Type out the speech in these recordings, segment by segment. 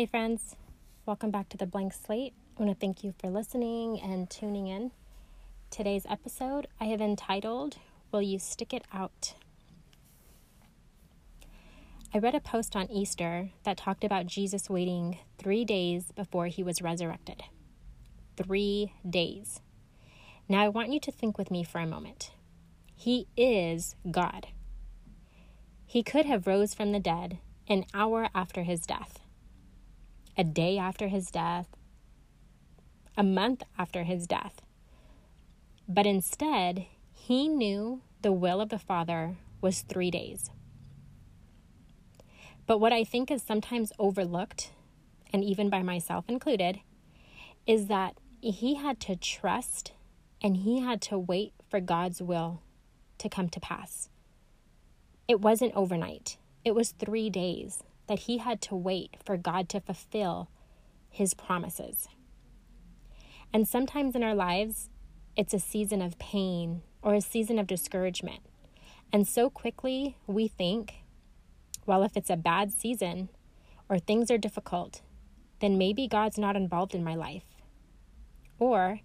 Hey, friends. Welcome back to the Blank Slate. I want to thank you for listening and tuning in. Today's episode I have entitled, Will You Stick It Out? I read a post on Easter that talked about Jesus waiting three days before he was resurrected. Three days. Now, I want you to think with me for a moment. He is God. He could have rose from the dead an hour after his death a day after his death, a month after his death. But instead, he knew the will of the Father was three days. But what I think is sometimes overlooked, and even by myself included, is that he had to trust and he had to wait for God's will to come to pass. It wasn't overnight, it was three days that he had to wait for God to fulfill his promises. And sometimes in our lives, it's a season of pain or a season of discouragement. And so quickly we think, well, if it's a bad season or things are difficult, then maybe God's not involved in my life. Or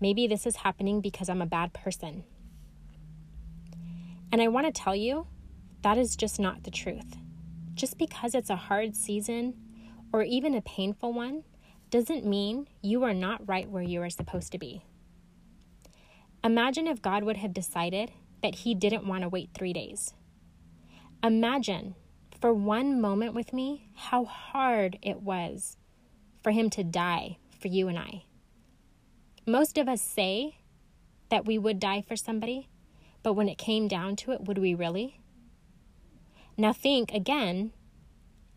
maybe this is happening because I'm a bad person. And I want to tell you that is just not the truth. Just because it's a hard season or even a painful one doesn't mean you are not right where you are supposed to be. Imagine if God would have decided that He didn't want to wait three days. Imagine for one moment with me how hard it was for Him to die for you and I. Most of us say that we would die for somebody, but when it came down to it, would we really? Now, think again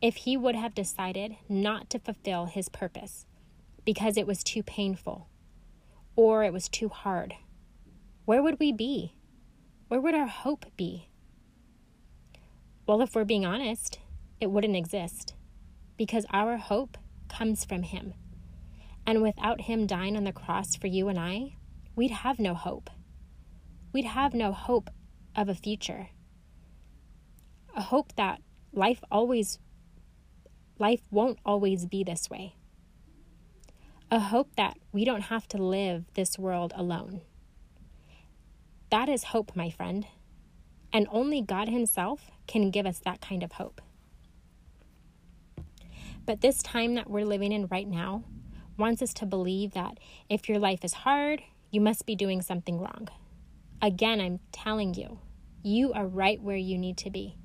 if he would have decided not to fulfill his purpose because it was too painful or it was too hard, where would we be? Where would our hope be? Well, if we're being honest, it wouldn't exist because our hope comes from him. And without him dying on the cross for you and I, we'd have no hope. We'd have no hope of a future a hope that life always life won't always be this way. A hope that we don't have to live this world alone. That is hope, my friend. And only God Himself can give us that kind of hope. But this time that we're living in right now wants us to believe that if your life is hard, you must be doing something wrong. Again, I'm telling you, you are right where you need to be.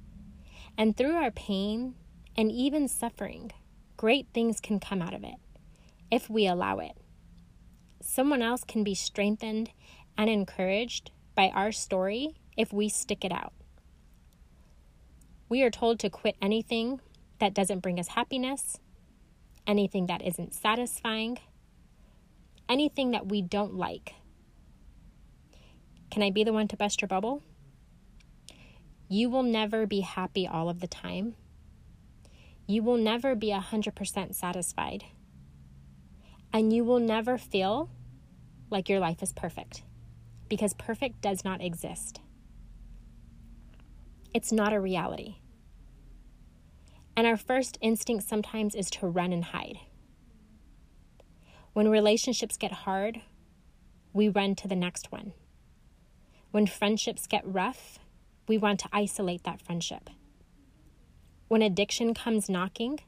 And through our pain and even suffering, great things can come out of it if we allow it. Someone else can be strengthened and encouraged by our story if we stick it out. We are told to quit anything that doesn't bring us happiness, anything that isn't satisfying, anything that we don't like. Can I be the one to bust your bubble? You will never be happy all of the time. You will never be 100% satisfied. And you will never feel like your life is perfect because perfect does not exist. It's not a reality. And our first instinct sometimes is to run and hide. When relationships get hard, we run to the next one. When friendships get rough, we want to isolate that friendship. When addiction comes knocking,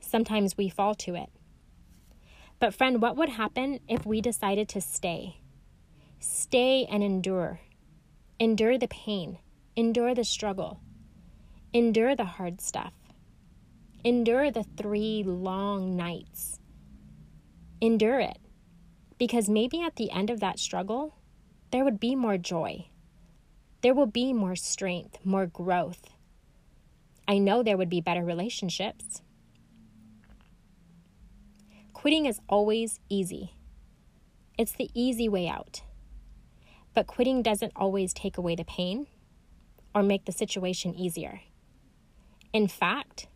sometimes we fall to it. But, friend, what would happen if we decided to stay? Stay and endure. Endure the pain, endure the struggle, endure the hard stuff, endure the three long nights. Endure it. Because maybe at the end of that struggle, there would be more joy there will be more strength, more growth. I know there would be better relationships. Quitting is always easy, it's the easy way out. But quitting doesn't always take away the pain or make the situation easier. In fact,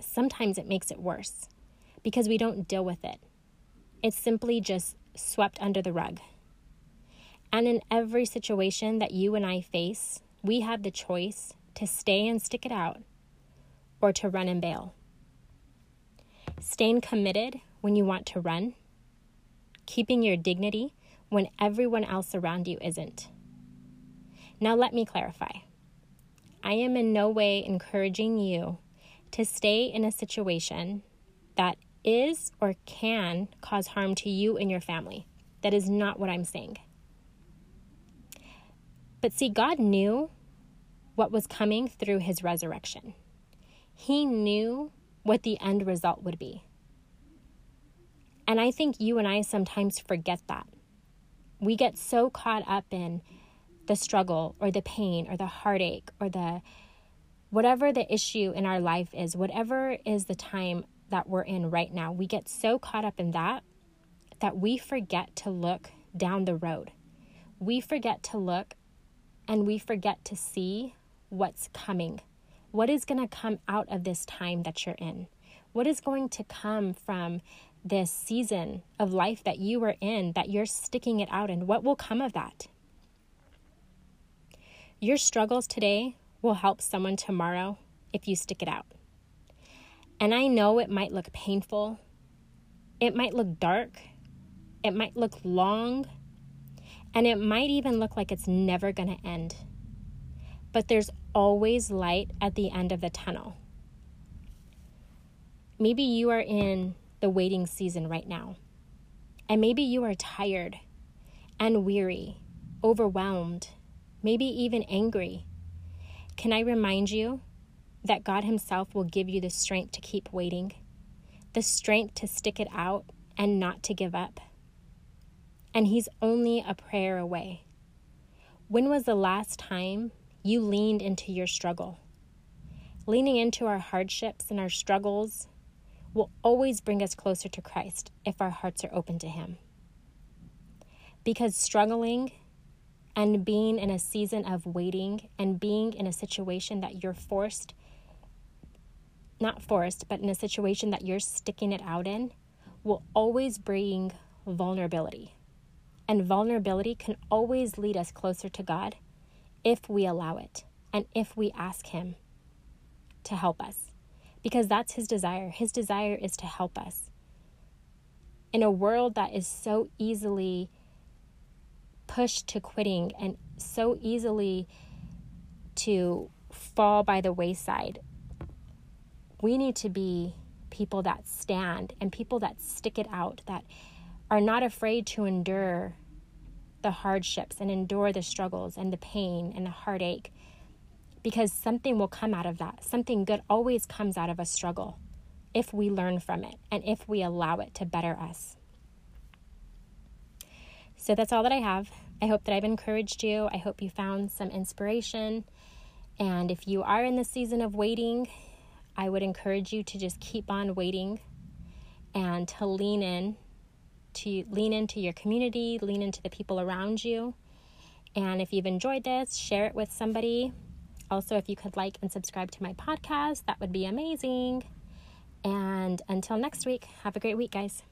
sometimes it makes it worse because we don't deal with it. It's simply just swept under the rug. And in every situation that you and I face, we have the choice to stay and stick it out or to run and bail. staying committed when you want to run, keeping your dignity when everyone else around you isn't. Now, let me clarify. I am in no way encouraging you to stay in a situation that is or can cause harm to you and your family. That is not what I'm saying. But see, God knew what was coming through his resurrection. He knew what the end result would be. And I think you and I sometimes forget that. We get so caught up in the struggle or the pain or the heartache or the whatever the issue in our life is, whatever is the time that we're in right now, we get so caught up in that that we forget to look down the road. We forget to look and we forget to see what's coming. What is going to come out of this time that you're in? What is going to come from this season of life that you are in that you're sticking it out and What will come of that? Your struggles today will help someone tomorrow if you stick it out. And I know it might look painful, it might look dark, it might look long, and it might even look like it's never going to end. But there's always light at the end of the tunnel. Maybe you are in the waiting season right now, and maybe you are tired and weary, overwhelmed, maybe even angry. Can I remind you that God Himself will give you the strength to keep waiting, the strength to stick it out and not to give up. And He's only a prayer away. When was the last time you leaned into your struggle? Leaning into our hardships and our struggles will always bring us closer to Christ if our hearts are open to Him. Because struggling and being in a season of waiting and being in a situation that you're forced not forced, but in a situation that you're sticking it out in, will always bring vulnerability. And vulnerability can always lead us closer to God if we allow it and if we ask Him to help us. Because that's His desire. His desire is to help us. In a world that is so easily pushed to quitting and so easily to fall by the wayside, we need to be people that stand and people that stick it out, that are not afraid to endure the hardships and endure the struggles and the pain and the heartache because something will come out of that. Something good always comes out of a struggle if we learn from it and if we allow it to better us. So that's all that I have. I hope that I've encouraged you. I hope you found some inspiration. And if you are in the season of waiting, I would encourage you to just keep on waiting and to lean in to lean into your community, lean into the people around you. And if you've enjoyed this, share it with somebody. Also, if you could like and subscribe to my podcast, that would be amazing. And until next week, have a great week, guys.